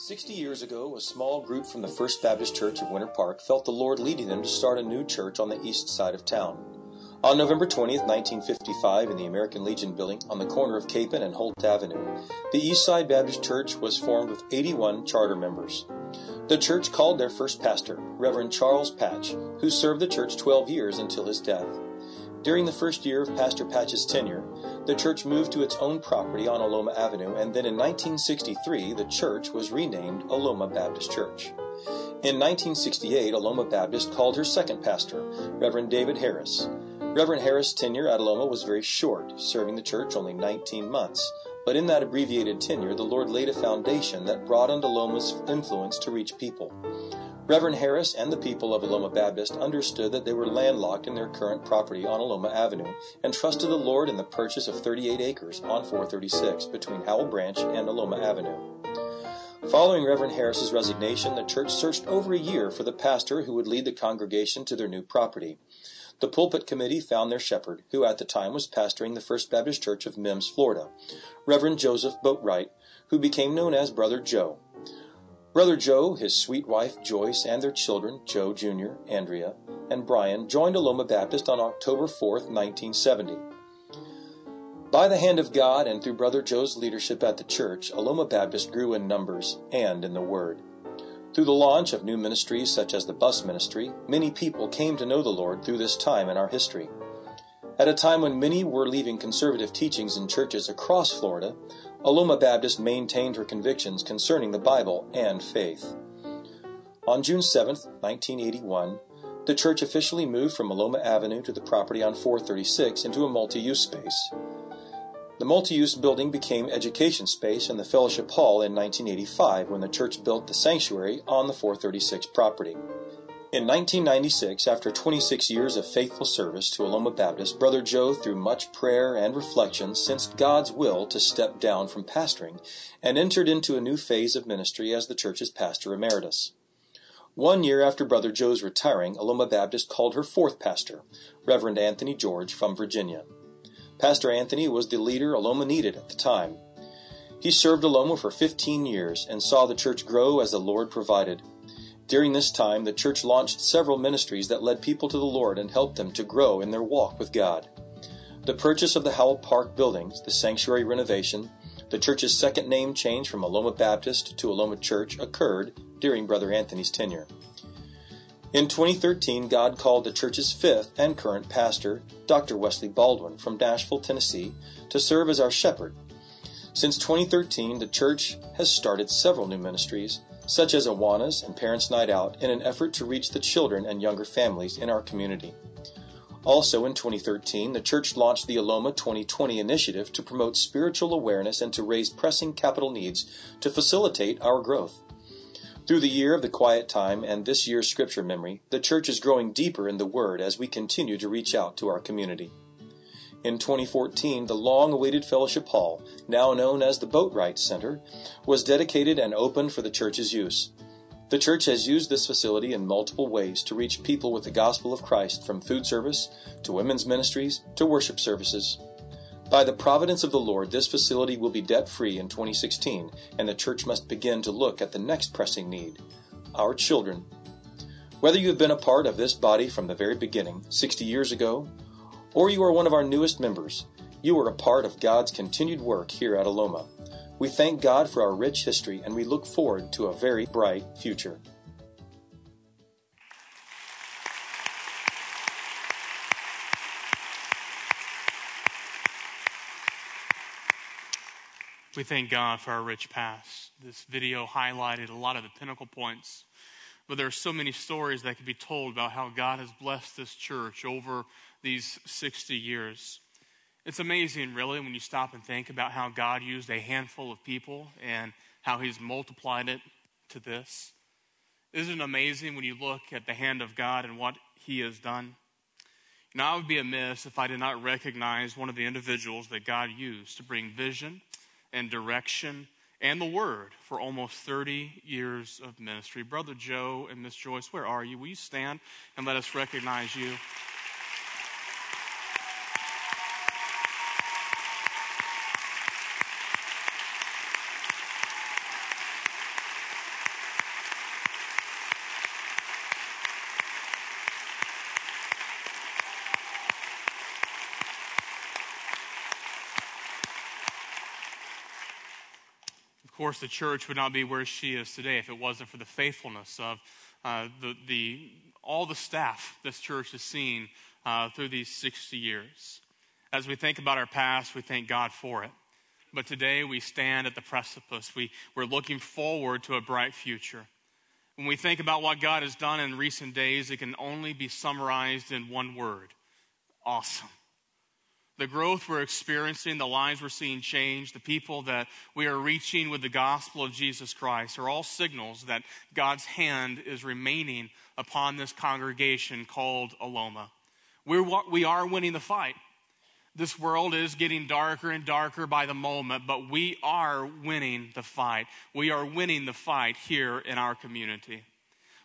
Sixty years ago, a small group from the First Baptist Church of Winter Park felt the Lord leading them to start a new church on the east side of town. On November 20th, 1955, in the American Legion building on the corner of Capen and Holt Avenue, the East Side Baptist Church was formed with 81 charter members. The church called their first pastor, Reverend Charles Patch, who served the church 12 years until his death. During the first year of Pastor Patch's tenure, the church moved to its own property on Aloma Avenue, and then in 1963, the church was renamed Aloma Baptist Church. In 1968, Aloma Baptist called her second pastor, Reverend David Harris. Reverend Harris' tenure at Aloma was very short, serving the church only 19 months. But in that abbreviated tenure, the Lord laid a foundation that broadened Aloma's influence to reach people. Reverend Harris and the people of Aloma Baptist understood that they were landlocked in their current property on Aloma Avenue and trusted the Lord in the purchase of 38 acres on 436 between Howell Branch and Aloma Avenue. Following Reverend Harris's resignation, the church searched over a year for the pastor who would lead the congregation to their new property. The pulpit committee found their shepherd, who at the time was pastoring the First Baptist Church of Mims, Florida, Reverend Joseph Boatwright, who became known as Brother Joe. Brother Joe, his sweet wife Joyce, and their children, Joe Jr., Andrea, and Brian, joined Aloma Baptist on October 4, 1970. By the hand of God and through Brother Joe's leadership at the church, Aloma Baptist grew in numbers and in the Word. Through the launch of new ministries such as the bus ministry, many people came to know the Lord through this time in our history. At a time when many were leaving conservative teachings in churches across Florida, Aloma Baptist maintained her convictions concerning the Bible and faith. On June 7, 1981, the church officially moved from Aloma Avenue to the property on 436 into a multi use space. The multi use building became education space and the fellowship hall in 1985 when the church built the sanctuary on the 436 property. In 1996, after 26 years of faithful service to Aloma Baptist, Brother Joe, through much prayer and reflection, sensed God's will to step down from pastoring and entered into a new phase of ministry as the church's pastor emeritus. One year after Brother Joe's retiring, Aloma Baptist called her fourth pastor, Reverend Anthony George from Virginia. Pastor Anthony was the leader Aloma needed at the time. He served Aloma for 15 years and saw the church grow as the Lord provided. During this time, the church launched several ministries that led people to the Lord and helped them to grow in their walk with God. The purchase of the Howell Park buildings, the sanctuary renovation, the church's second name change from Aloma Baptist to Aloma Church occurred during Brother Anthony's tenure. In 2013, God called the church's fifth and current pastor, Dr. Wesley Baldwin from Nashville, Tennessee, to serve as our shepherd. Since 2013, the church has started several new ministries, such as Awanas and Parents Night Out, in an effort to reach the children and younger families in our community. Also in 2013, the church launched the Aloma 2020 initiative to promote spiritual awareness and to raise pressing capital needs to facilitate our growth. Through the year of the quiet time and this year's scripture memory, the church is growing deeper in the Word as we continue to reach out to our community. In 2014, the long awaited fellowship hall, now known as the Boatwright Center, was dedicated and opened for the church's use. The church has used this facility in multiple ways to reach people with the gospel of Christ from food service to women's ministries to worship services. By the providence of the Lord, this facility will be debt free in 2016, and the church must begin to look at the next pressing need our children. Whether you have been a part of this body from the very beginning, 60 years ago, or you are one of our newest members, you are a part of God's continued work here at Aloma. We thank God for our rich history and we look forward to a very bright future. We thank God for our rich past. This video highlighted a lot of the pinnacle points, but there are so many stories that could be told about how God has blessed this church over these 60 years. It's amazing, really, when you stop and think about how God used a handful of people and how He's multiplied it to this. Isn't it amazing when you look at the hand of God and what He has done? You know, I would be amiss if I did not recognize one of the individuals that God used to bring vision and direction and the word for almost 30 years of ministry. Brother Joe and Miss Joyce, where are you? Will you stand and let us recognize you? Course, the church would not be where she is today if it wasn't for the faithfulness of uh, the, the, all the staff this church has seen uh, through these 60 years. As we think about our past, we thank God for it. But today we stand at the precipice. We, we're looking forward to a bright future. When we think about what God has done in recent days, it can only be summarized in one word awesome the growth we're experiencing, the lives we're seeing change, the people that we are reaching with the gospel of Jesus Christ are all signals that God's hand is remaining upon this congregation called Aloma. We're, we are winning the fight. This world is getting darker and darker by the moment, but we are winning the fight. We are winning the fight here in our community.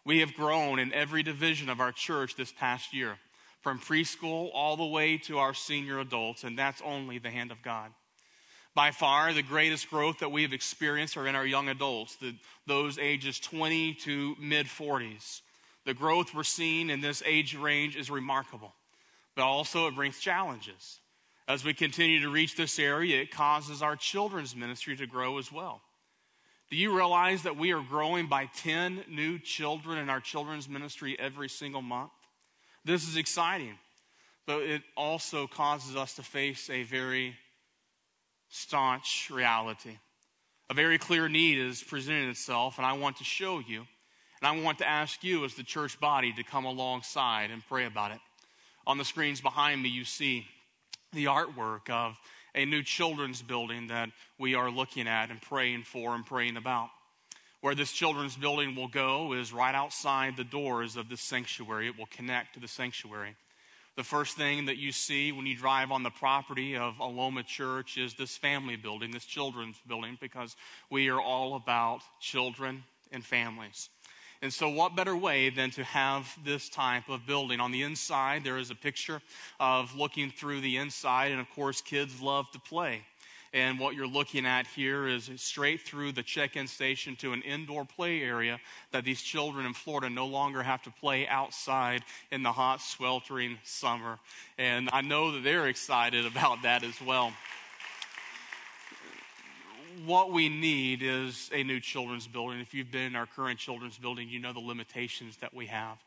We have grown in every division of our church this past year from preschool all the way to our senior adults, and that's only the hand of God. By far, the greatest growth that we have experienced are in our young adults, the, those ages 20 to mid 40s. The growth we're seeing in this age range is remarkable, but also it brings challenges. As we continue to reach this area, it causes our children's ministry to grow as well. Do you realize that we are growing by 10 new children in our children's ministry every single month? This is exciting, but it also causes us to face a very staunch reality. A very clear need is presenting itself, and I want to show you, and I want to ask you as the church body to come alongside and pray about it. On the screens behind me, you see the artwork of a new children's building that we are looking at and praying for and praying about. Where this children's building will go is right outside the doors of this sanctuary. It will connect to the sanctuary. The first thing that you see when you drive on the property of Aloma Church is this family building, this children's building, because we are all about children and families. And so, what better way than to have this type of building? On the inside, there is a picture of looking through the inside, and of course, kids love to play. And what you're looking at here is straight through the check in station to an indoor play area that these children in Florida no longer have to play outside in the hot, sweltering summer. And I know that they're excited about that as well. What we need is a new children's building. If you've been in our current children's building, you know the limitations that we have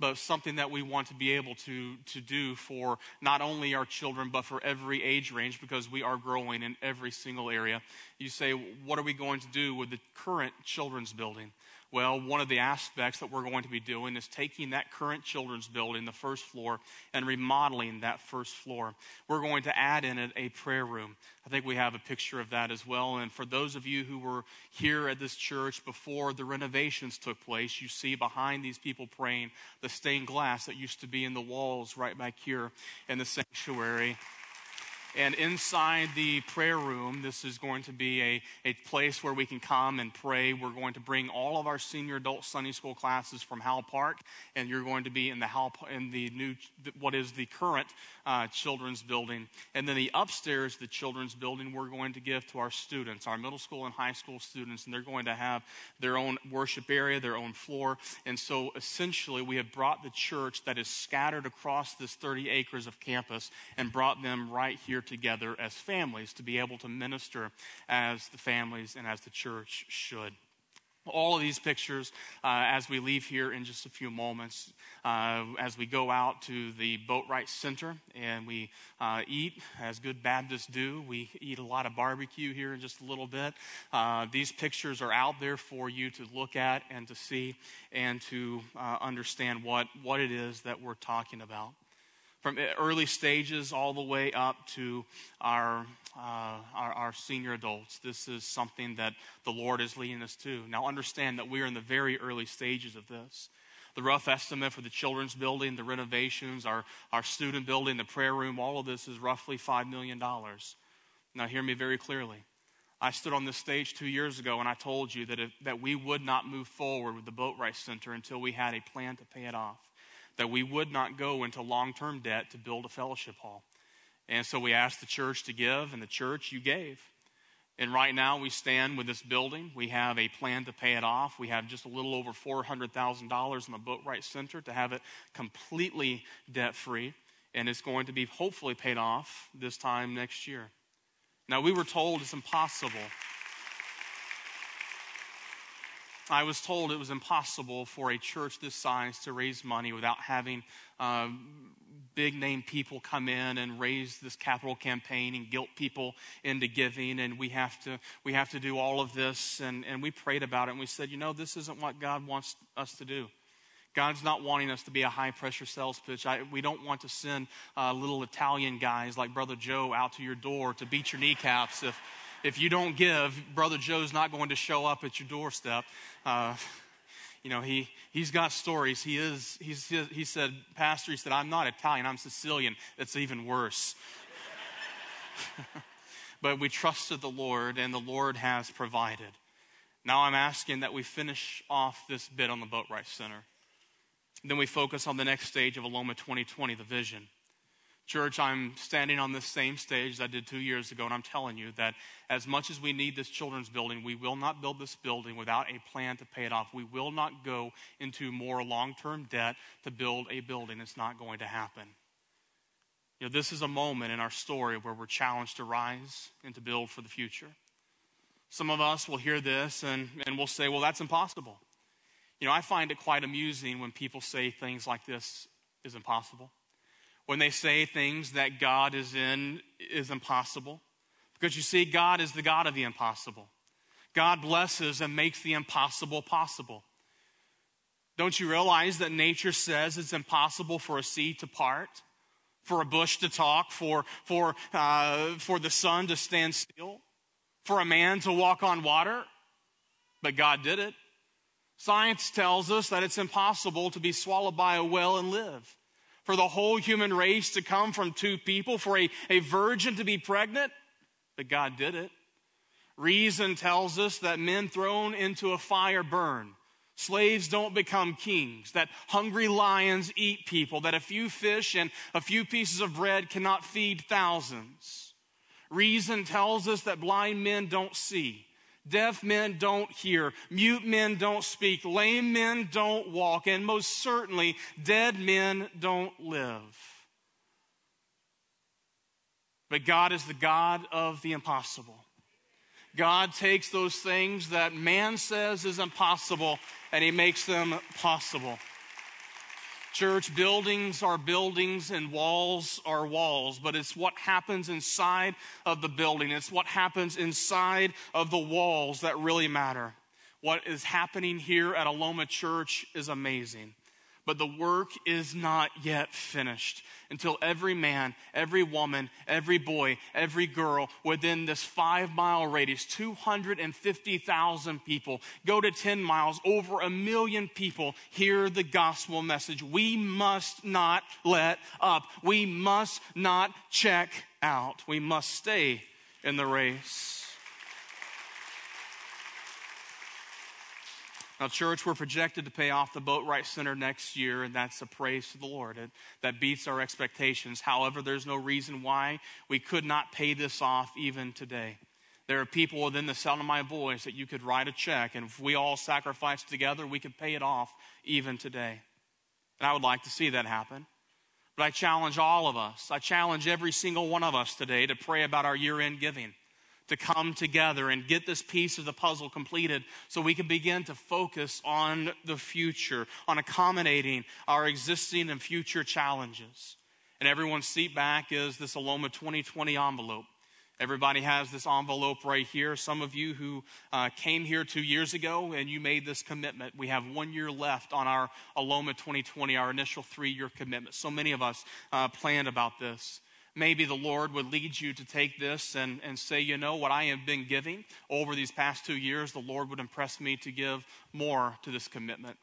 but something that we want to be able to, to do for not only our children, but for every age range because we are growing in every single area. You say, what are we going to do with the current children's building? Well, one of the aspects that we're going to be doing is taking that current children's building, the first floor, and remodeling that first floor. We're going to add in it a prayer room. I think we have a picture of that as well. And for those of you who were here at this church before the renovations took place, you see behind these people praying the stained glass that used to be in the walls right back here in the sanctuary. And inside the prayer room, this is going to be a, a place where we can come and pray. We're going to bring all of our senior adult Sunday school classes from Howell Park, and you're going to be in the Hal, in the new, what is the current uh, children's building. And then the upstairs, the children's building, we're going to give to our students, our middle school and high school students, and they're going to have their own worship area, their own floor. And so essentially, we have brought the church that is scattered across this 30 acres of campus and brought them right here together as families to be able to minister as the families and as the church should all of these pictures uh, as we leave here in just a few moments, uh, as we go out to the Boatwright Center and we uh, eat, as good Baptists do. We eat a lot of barbecue here in just a little bit. Uh, these pictures are out there for you to look at and to see and to uh, understand what, what it is that we're talking about from early stages all the way up to our, uh, our, our, senior adults. This is something that the Lord is leading us to. Now, understand that we are in the very early stages of this. The rough estimate for the children's building, the renovations, our, our student building, the prayer room, all of this is roughly $5 million. Now, hear me very clearly. I stood on this stage two years ago and I told you that, if, that we would not move forward with the Boatwright Center until we had a plan to pay it off that we would not go into long term debt to build a fellowship hall. And so we asked the church to give, and the church, you gave. And right now we stand with this building. We have a plan to pay it off. We have just a little over $400,000 in the Boatwright Center to have it completely debt free. And it's going to be hopefully paid off this time next year. Now, we were told it's impossible. I was told it was impossible for a church this size to raise money without having um, big name people come in and raise this capital campaign and guilt people into giving. And we have to we have to do all of this. And, and we prayed about it and we said you know this isn't what god wants us to do. God's not wanting us to be a high pressure sales pitch. I, we don't want to send uh, little italian guys like brother joe out to your door to beat your kneecaps if if you don't give brother joe's not going to show up at your doorstep uh, you know, he, he's got stories. He is, he's, he said, Pastor, he said, I'm not Italian, I'm Sicilian. It's even worse. but we trusted the Lord, and the Lord has provided. Now I'm asking that we finish off this bit on the Boatwright Center. Then we focus on the next stage of Aloma 2020, the vision. Church, I'm standing on this same stage as I did two years ago, and I'm telling you that as much as we need this children's building, we will not build this building without a plan to pay it off. We will not go into more long term debt to build a building. It's not going to happen. You know, this is a moment in our story where we're challenged to rise and to build for the future. Some of us will hear this and, and we'll say, well, that's impossible. You know, I find it quite amusing when people say things like this is impossible when they say things that God is in is impossible. Because you see, God is the God of the impossible. God blesses and makes the impossible possible. Don't you realize that nature says it's impossible for a sea to part, for a bush to talk, for, for, uh, for the sun to stand still, for a man to walk on water? But God did it. Science tells us that it's impossible to be swallowed by a whale and live for the whole human race to come from two people, for a, a virgin to be pregnant, but God did it. Reason tells us that men thrown into a fire burn. Slaves don't become kings, that hungry lions eat people, that a few fish and a few pieces of bread cannot feed thousands. Reason tells us that blind men don't see, Deaf men don't hear. Mute men don't speak. Lame men don't walk. And most certainly, dead men don't live. But God is the God of the impossible. God takes those things that man says is impossible and he makes them possible. Church buildings are buildings and walls are walls, but it's what happens inside of the building. It's what happens inside of the walls that really matter. What is happening here at Aloma Church is amazing. But the work is not yet finished until every man, every woman, every boy, every girl within this five mile radius, 250,000 people, go to 10 miles, over a million people hear the gospel message. We must not let up. We must not check out. We must stay in the race. Now, church, we're projected to pay off the Boatwright Center next year, and that's a praise to the Lord. It, that beats our expectations. However, there's no reason why we could not pay this off even today. There are people within the sound of my voice that you could write a check, and if we all sacrifice together, we could pay it off even today. And I would like to see that happen. But I challenge all of us, I challenge every single one of us today to pray about our year end giving to come together and get this piece of the puzzle completed so we can begin to focus on the future, on accommodating our existing and future challenges. And everyone's seat back is this Aloma 2020 envelope. Everybody has this envelope right here. Some of you who uh, came here two years ago and you made this commitment. We have one year left on our Aloma 2020, our initial three year commitment. So many of us uh, planned about this maybe the Lord would lead you to take this and, and say, you know, what I have been giving over these past two years, the Lord would impress me to give more to this commitment.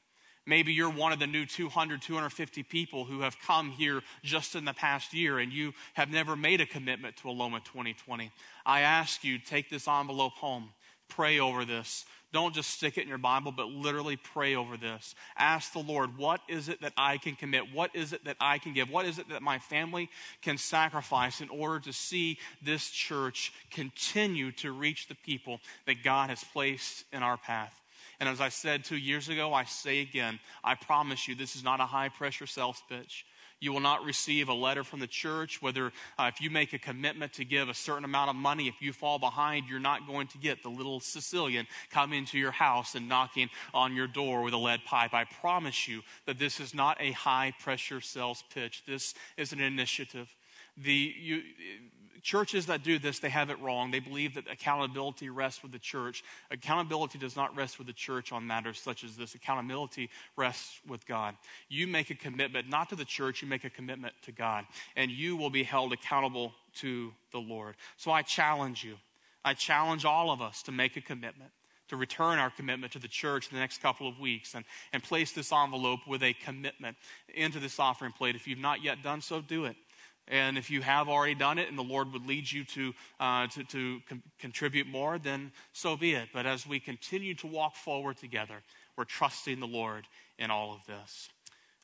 Maybe you're one of the new 200, 250 people who have come here just in the past year and you have never made a commitment to Aloma 2020. I ask you, take this envelope home, pray over this, don't just stick it in your Bible, but literally pray over this. Ask the Lord, what is it that I can commit? What is it that I can give? What is it that my family can sacrifice in order to see this church continue to reach the people that God has placed in our path? And as I said two years ago, I say again, I promise you, this is not a high pressure sales pitch. You will not receive a letter from the church, whether uh, if you make a commitment to give a certain amount of money, if you fall behind, you're not going to get the little Sicilian coming into your house and knocking on your door with a lead pipe. I promise you that this is not a high pressure sales pitch. This is an initiative. The, you, churches that do this, they have it wrong. They believe that accountability rests with the church. Accountability does not rest with the church on matters such as this. Accountability rests with God. You make a commitment, not to the church, you make a commitment to God, and you will be held accountable to the Lord. So I challenge you. I challenge all of us to make a commitment to return our commitment to the church in the next couple of weeks and, and place this envelope with a commitment into this offering plate. If you've not yet done so, do it. And if you have already done it and the Lord would lead you to, uh, to, to com- contribute more, then so be it. But as we continue to walk forward together, we're trusting the Lord in all of this.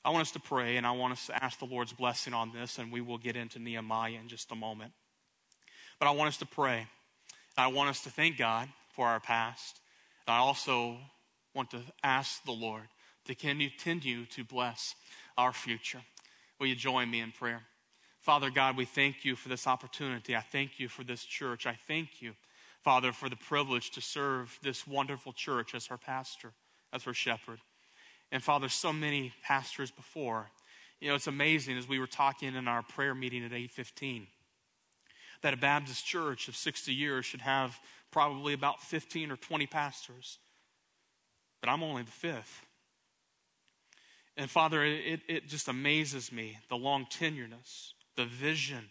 I want us to pray and I want us to ask the Lord's blessing on this, and we will get into Nehemiah in just a moment. But I want us to pray. I want us to thank God for our past. I also want to ask the Lord to continue to bless our future. Will you join me in prayer? Father God, we thank you for this opportunity. I thank you for this church. I thank you, Father, for the privilege to serve this wonderful church as her pastor, as her shepherd. And Father, so many pastors before. You know, it's amazing as we were talking in our prayer meeting at 815 that a Baptist church of 60 years should have probably about 15 or 20 pastors. But I'm only the fifth. And Father, it, it just amazes me the long tenureness the vision.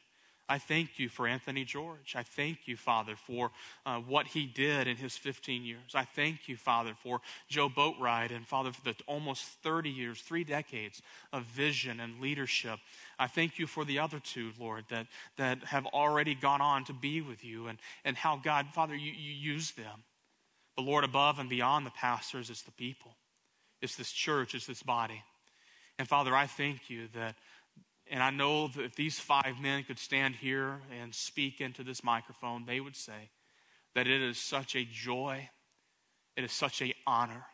I thank you for Anthony George. I thank you, Father, for uh, what he did in his 15 years. I thank you, Father, for Joe Boatwright and, Father, for the almost 30 years, three decades of vision and leadership. I thank you for the other two, Lord, that, that have already gone on to be with you and, and how, God, Father, you, you use them. But, Lord, above and beyond the pastors, it's the people, it's this church, it's this body. And, Father, I thank you that and I know that if these five men could stand here and speak into this microphone, they would say that it is such a joy, it is such an honor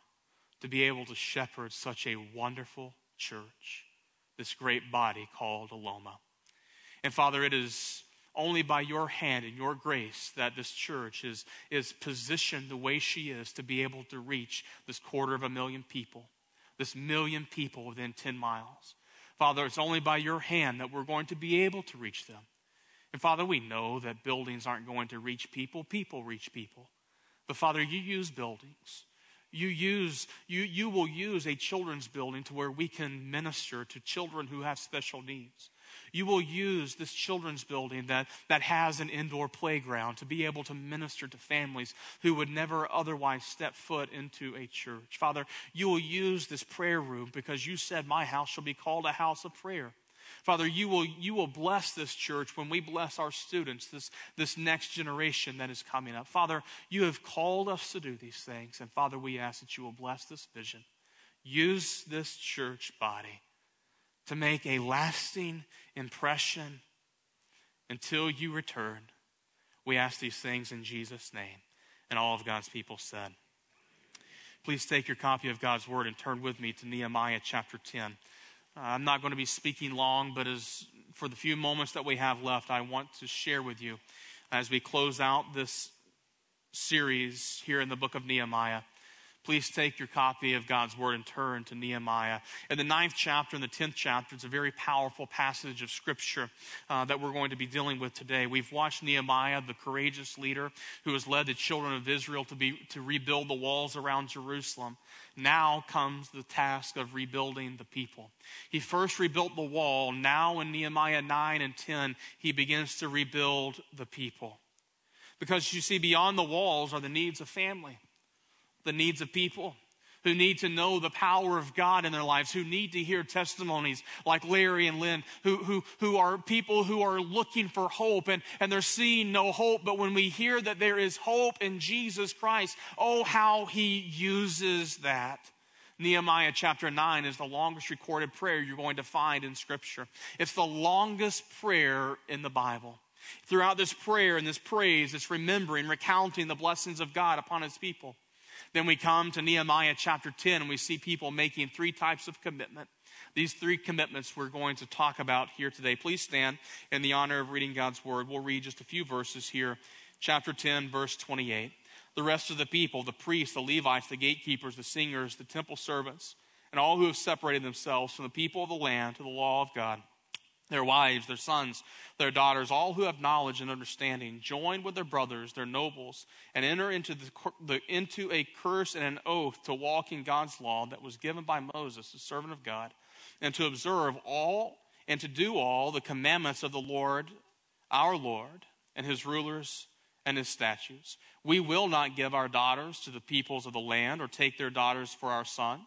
to be able to shepherd such a wonderful church, this great body called Aloma. And Father, it is only by your hand and your grace that this church is, is positioned the way she is to be able to reach this quarter of a million people, this million people within 10 miles. Father, it's only by your hand that we're going to be able to reach them. And Father, we know that buildings aren't going to reach people, people reach people. But Father, you use buildings. You use you you will use a children's building to where we can minister to children who have special needs. You will use this children's building that, that has an indoor playground to be able to minister to families who would never otherwise step foot into a church. Father, you will use this prayer room because you said, My house shall be called a house of prayer. Father, you will, you will bless this church when we bless our students, this, this next generation that is coming up. Father, you have called us to do these things. And Father, we ask that you will bless this vision. Use this church body to make a lasting impression until you return. We ask these things in Jesus' name. And all of God's people said, Please take your copy of God's Word and turn with me to Nehemiah chapter 10. Uh, I'm not going to be speaking long, but as for the few moments that we have left, I want to share with you as we close out this series here in the book of Nehemiah please take your copy of God's Word and turn to Nehemiah. In the ninth chapter and the tenth chapter, it's a very powerful passage of Scripture uh, that we're going to be dealing with today. We've watched Nehemiah, the courageous leader who has led the children of Israel to, be, to rebuild the walls around Jerusalem. Now comes the task of rebuilding the people. He first rebuilt the wall. Now, in Nehemiah 9 and 10, he begins to rebuild the people. Because you see, beyond the walls are the needs of family the needs of people who need to know the power of God in their lives, who need to hear testimonies like Larry and Lynn, who, who, who are people who are looking for hope and, and they're seeing no hope. But when we hear that there is hope in Jesus Christ, oh, how he uses that. Nehemiah chapter 9 is the longest recorded prayer you're going to find in Scripture. It's the longest prayer in the Bible. Throughout this prayer and this praise, it's remembering, recounting the blessings of God upon his people. Then we come to Nehemiah chapter 10 and we see people making three types of commitment. These three commitments we're going to talk about here today. Please stand in the honor of reading God's word. We'll read just a few verses here. Chapter 10, verse 28. The rest of the people, the priests, the Levites, the gatekeepers, the singers, the temple servants, and all who have separated themselves from the people of the land to the law of God their wives, their sons, their daughters, all who have knowledge and understanding, join with their brothers, their nobles, and enter into, the, the, into a curse and an oath to walk in God's law that was given by Moses, the servant of God, and to observe all and to do all the commandments of the Lord, our Lord, and his rulers and his statutes. We will not give our daughters to the peoples of the land or take their daughters for our sons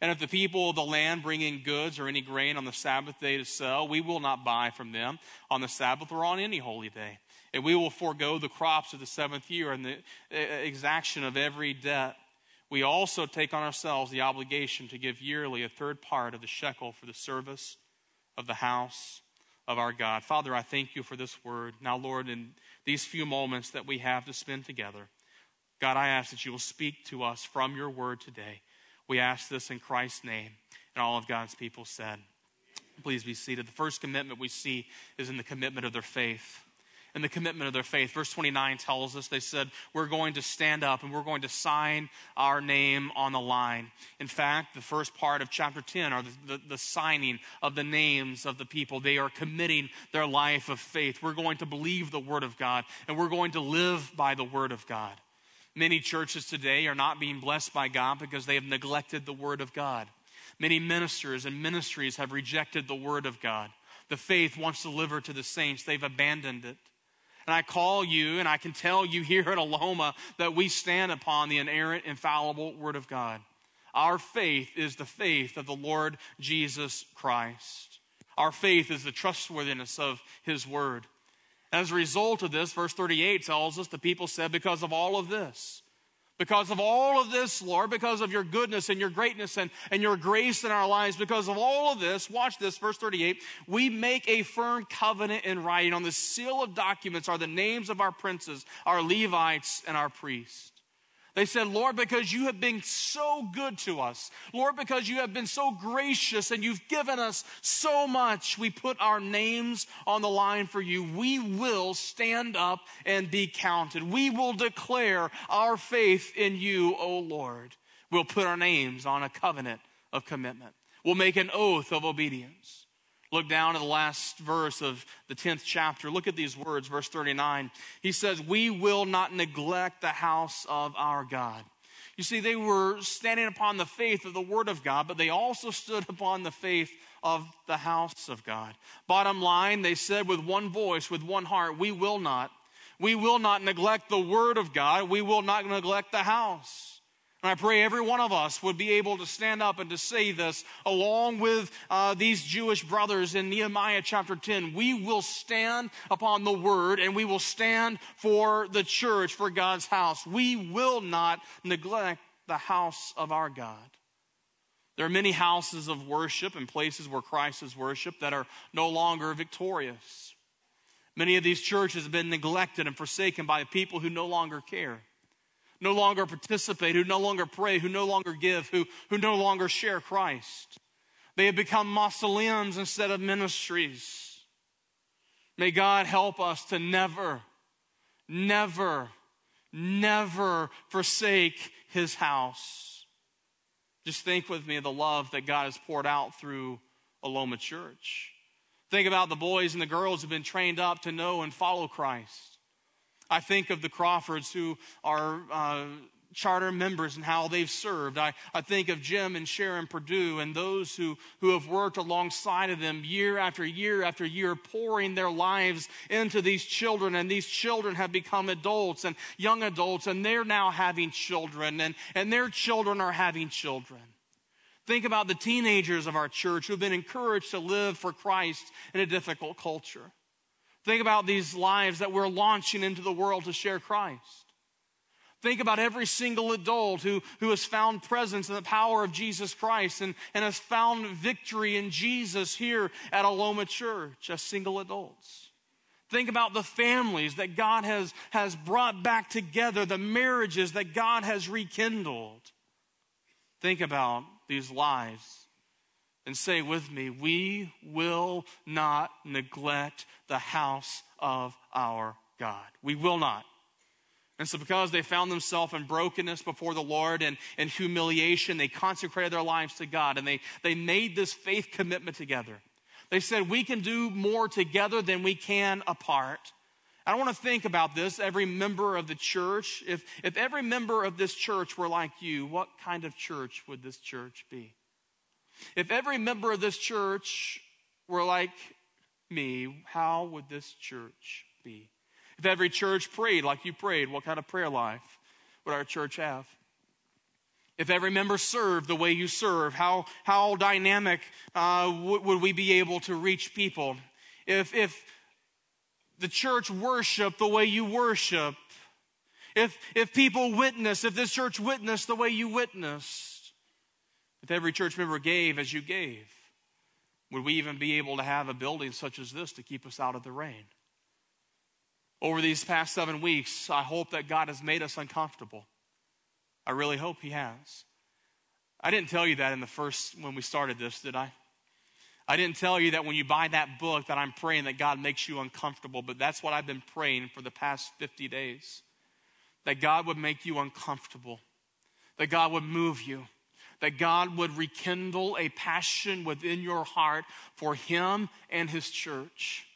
and if the people of the land bring in goods or any grain on the Sabbath day to sell, we will not buy from them on the Sabbath or on any holy day. And we will forego the crops of the seventh year and the exaction of every debt. We also take on ourselves the obligation to give yearly a third part of the shekel for the service of the house of our God. Father, I thank you for this word. Now, Lord, in these few moments that we have to spend together, God, I ask that you will speak to us from your word today. We ask this in Christ's name. And all of God's people said, Please be seated. The first commitment we see is in the commitment of their faith. In the commitment of their faith. Verse 29 tells us they said, We're going to stand up and we're going to sign our name on the line. In fact, the first part of chapter 10 are the, the, the signing of the names of the people. They are committing their life of faith. We're going to believe the Word of God and we're going to live by the Word of God. Many churches today are not being blessed by God because they have neglected the Word of God. Many ministers and ministries have rejected the Word of God. The faith once delivered to the saints, they've abandoned it. And I call you, and I can tell you here at Aloma that we stand upon the inerrant, infallible Word of God. Our faith is the faith of the Lord Jesus Christ. Our faith is the trustworthiness of His Word. As a result of this, verse 38 tells us the people said, Because of all of this, because of all of this, Lord, because of your goodness and your greatness and, and your grace in our lives, because of all of this, watch this, verse 38, we make a firm covenant in writing. On the seal of documents are the names of our princes, our Levites, and our priests. They said, Lord, because you have been so good to us, Lord, because you have been so gracious and you've given us so much, we put our names on the line for you. We will stand up and be counted. We will declare our faith in you, O Lord. We'll put our names on a covenant of commitment. We'll make an oath of obedience. Look down at the last verse of the 10th chapter. Look at these words, verse 39. He says, We will not neglect the house of our God. You see, they were standing upon the faith of the Word of God, but they also stood upon the faith of the house of God. Bottom line, they said with one voice, with one heart, We will not. We will not neglect the Word of God. We will not neglect the house. And I pray every one of us would be able to stand up and to say this along with uh, these Jewish brothers in Nehemiah chapter 10. We will stand upon the word and we will stand for the church, for God's house. We will not neglect the house of our God. There are many houses of worship and places where Christ is worshiped that are no longer victorious. Many of these churches have been neglected and forsaken by people who no longer care no longer participate, who no longer pray, who no longer give, who, who no longer share Christ. They have become mausoleums instead of ministries. May God help us to never, never, never forsake his house. Just think with me of the love that God has poured out through Aloma Church. Think about the boys and the girls who've been trained up to know and follow Christ. I think of the Crawfords who are uh, charter members and how they've served. I, I think of Jim and Sharon Purdue and those who, who have worked alongside of them year after year after year, pouring their lives into these children. And these children have become adults and young adults, and they're now having children, and, and their children are having children. Think about the teenagers of our church who have been encouraged to live for Christ in a difficult culture. Think about these lives that we're launching into the world to share Christ. Think about every single adult who, who has found presence in the power of Jesus Christ and, and has found victory in Jesus here at Aloma Church as single adults. Think about the families that God has, has brought back together, the marriages that God has rekindled. Think about these lives and say with me, we will not neglect the house of our God. We will not. And so, because they found themselves in brokenness before the Lord and, and humiliation, they consecrated their lives to God and they, they made this faith commitment together. They said, We can do more together than we can apart. I want to think about this, every member of the church. If, if every member of this church were like you, what kind of church would this church be? If every member of this church were like me, how would this church be? If every church prayed like you prayed, what kind of prayer life would our church have? If every member served the way you serve, how, how dynamic uh, w- would we be able to reach people? If, if the church worshiped the way you worship, if, if people witness, if this church witnessed the way you witnessed, if every church member gave as you gave, would we even be able to have a building such as this to keep us out of the rain? Over these past seven weeks, I hope that God has made us uncomfortable. I really hope He has. I didn't tell you that in the first, when we started this, did I? I didn't tell you that when you buy that book that I'm praying that God makes you uncomfortable, but that's what I've been praying for the past 50 days. That God would make you uncomfortable. That God would move you. That God would rekindle a passion within your heart for Him and His church.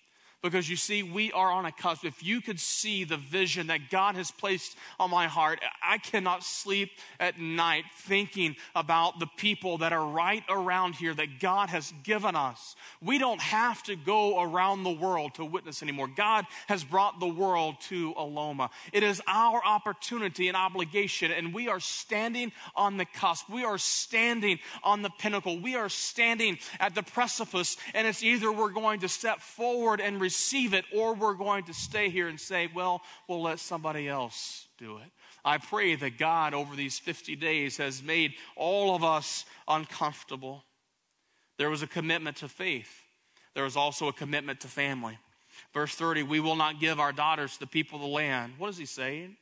Because you see, we are on a cusp. If you could see the vision that God has placed on my heart, I cannot sleep at night thinking about the people that are right around here that God has given us. We don't have to go around the world to witness anymore. God has brought the world to Aloma. It is our opportunity and obligation, and we are standing on the cusp. We are standing on the pinnacle. We are standing at the precipice, and it's either we're going to step forward and receive receive it, or we're going to stay here and say, well, we'll let somebody else do it. I pray that God, over these 50 days, has made all of us uncomfortable. There was a commitment to faith, there was also a commitment to family. Verse 30, we will not give our daughters to the people of the land. What is he saying?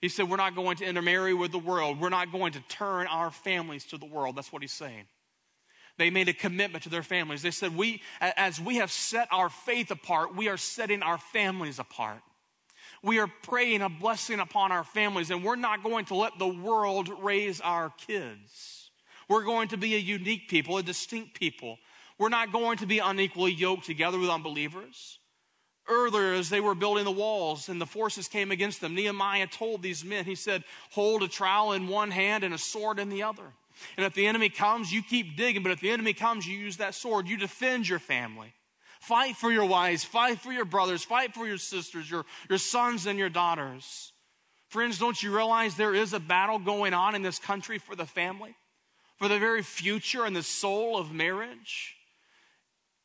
He said, We're not going to intermarry with the world. We're not going to turn our families to the world. That's what he's saying. They made a commitment to their families. They said, we, as we have set our faith apart, we are setting our families apart. We are praying a blessing upon our families, and we're not going to let the world raise our kids. We're going to be a unique people, a distinct people. We're not going to be unequally yoked together with unbelievers. Earlier, as they were building the walls and the forces came against them, Nehemiah told these men, he said, Hold a trowel in one hand and a sword in the other. And if the enemy comes, you keep digging. But if the enemy comes, you use that sword. You defend your family. Fight for your wives. Fight for your brothers. Fight for your sisters, your, your sons, and your daughters. Friends, don't you realize there is a battle going on in this country for the family? For the very future and the soul of marriage?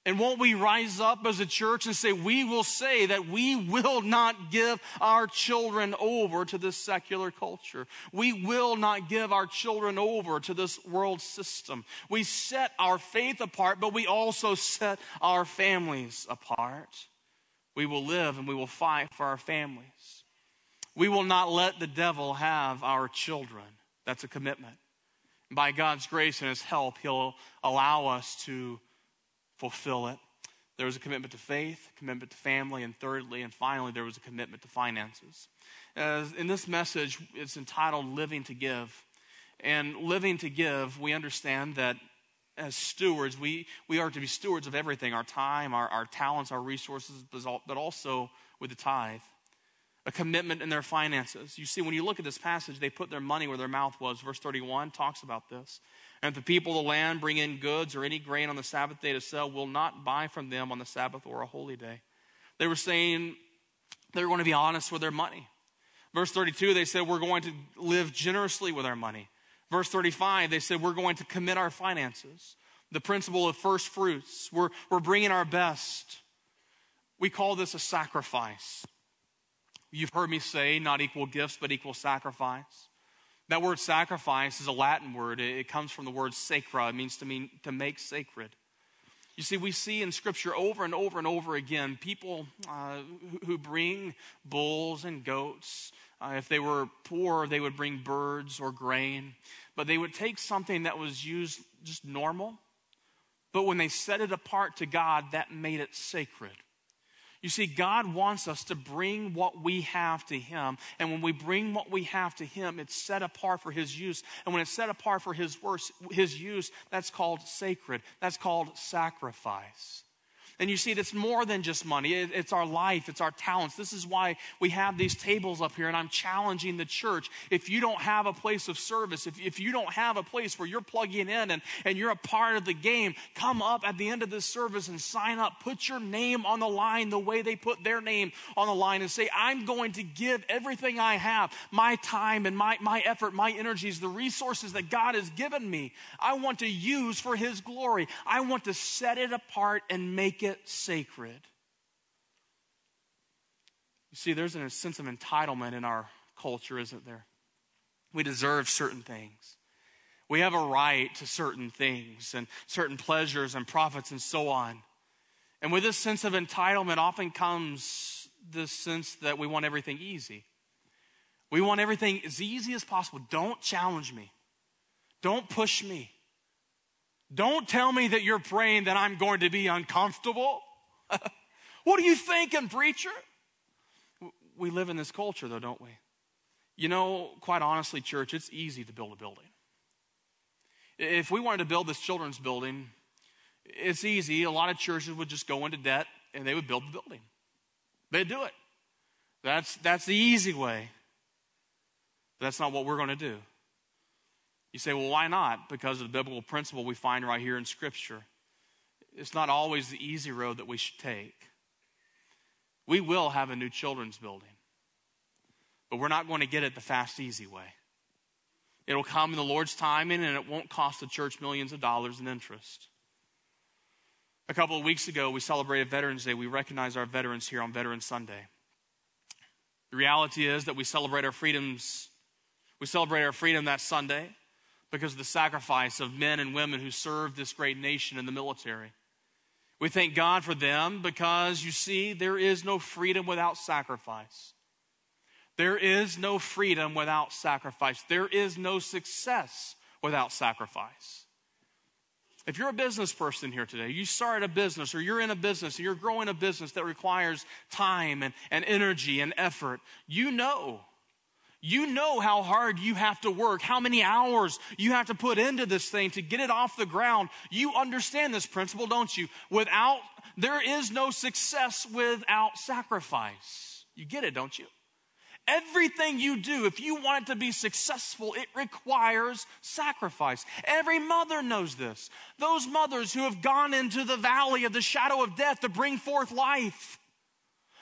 And won't we rise up as a church and say, we will say that we will not give our children over to this secular culture. We will not give our children over to this world system. We set our faith apart, but we also set our families apart. We will live and we will fight for our families. We will not let the devil have our children. That's a commitment. By God's grace and His help, He'll allow us to fulfill it. There was a commitment to faith, commitment to family, and thirdly and finally, there was a commitment to finances. As in this message, it's entitled Living to Give. And living to give, we understand that as stewards, we, we are to be stewards of everything our time, our, our talents, our resources, but also with the tithe. A commitment in their finances. You see, when you look at this passage, they put their money where their mouth was. Verse 31 talks about this. And if the people of the land bring in goods or any grain on the Sabbath day to sell, will not buy from them on the Sabbath or a holy day. They were saying they were going to be honest with their money. Verse 32, they said, We're going to live generously with our money. Verse 35, they said, We're going to commit our finances. The principle of first fruits. We're, we're bringing our best. We call this a sacrifice. You've heard me say, not equal gifts, but equal sacrifice. That word sacrifice is a Latin word. It comes from the word sacra. It means to mean to make sacred. You see, we see in Scripture over and over and over again people uh, who bring bulls and goats. Uh, if they were poor, they would bring birds or grain. But they would take something that was used just normal, But when they set it apart to God, that made it sacred. You see, God wants us to bring what we have to Him. And when we bring what we have to Him, it's set apart for His use. And when it's set apart for His, worse, his use, that's called sacred. That's called sacrifice. And you see, it's more than just money. It's our life, it's our talents. This is why we have these tables up here, and I'm challenging the church. If you don't have a place of service, if, if you don't have a place where you're plugging in and, and you're a part of the game, come up at the end of this service and sign up. Put your name on the line the way they put their name on the line and say, I'm going to give everything I have, my time and my, my effort, my energies, the resources that God has given me. I want to use for His glory. I want to set it apart and make it it sacred. You see, there's a sense of entitlement in our culture, isn't there? We deserve certain things. We have a right to certain things and certain pleasures and profits and so on. And with this sense of entitlement often comes this sense that we want everything easy. We want everything as easy as possible. Don't challenge me. Don't push me. Don't tell me that you're praying that I'm going to be uncomfortable. what are you thinking, preacher? We live in this culture, though, don't we? You know, quite honestly, church, it's easy to build a building. If we wanted to build this children's building, it's easy. A lot of churches would just go into debt and they would build the building. They'd do it. That's, that's the easy way. But that's not what we're going to do. You say, well, why not? Because of the biblical principle we find right here in Scripture. It's not always the easy road that we should take. We will have a new children's building, but we're not going to get it the fast, easy way. It'll come in the Lord's timing, and it won't cost the church millions of dollars in interest. A couple of weeks ago, we celebrated Veterans Day. We recognize our veterans here on Veterans Sunday. The reality is that we celebrate our freedoms. We celebrate our freedom that Sunday because of the sacrifice of men and women who served this great nation in the military. We thank God for them because you see, there is no freedom without sacrifice. There is no freedom without sacrifice. There is no success without sacrifice. If you're a business person here today, you started a business or you're in a business and you're growing a business that requires time and, and energy and effort, you know you know how hard you have to work, how many hours you have to put into this thing to get it off the ground. You understand this principle, don't you? Without, there is no success without sacrifice. You get it, don't you? Everything you do, if you want it to be successful, it requires sacrifice. Every mother knows this. Those mothers who have gone into the valley of the shadow of death to bring forth life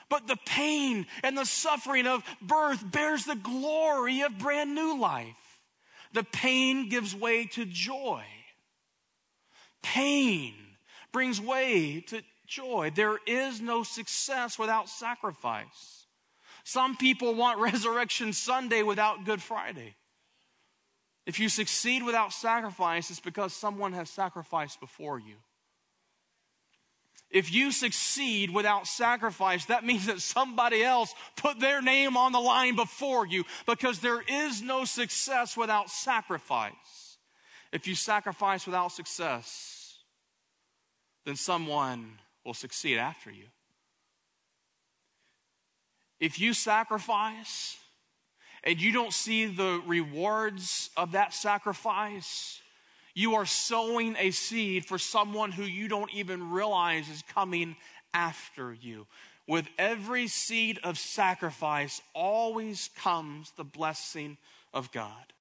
but the pain and the suffering of birth bears the glory of brand new life. The pain gives way to joy. Pain brings way to joy. There is no success without sacrifice. Some people want Resurrection Sunday without Good Friday. If you succeed without sacrifice, it's because someone has sacrificed before you. If you succeed without sacrifice, that means that somebody else put their name on the line before you because there is no success without sacrifice. If you sacrifice without success, then someone will succeed after you. If you sacrifice and you don't see the rewards of that sacrifice, you are sowing a seed for someone who you don't even realize is coming after you. With every seed of sacrifice always comes the blessing of God.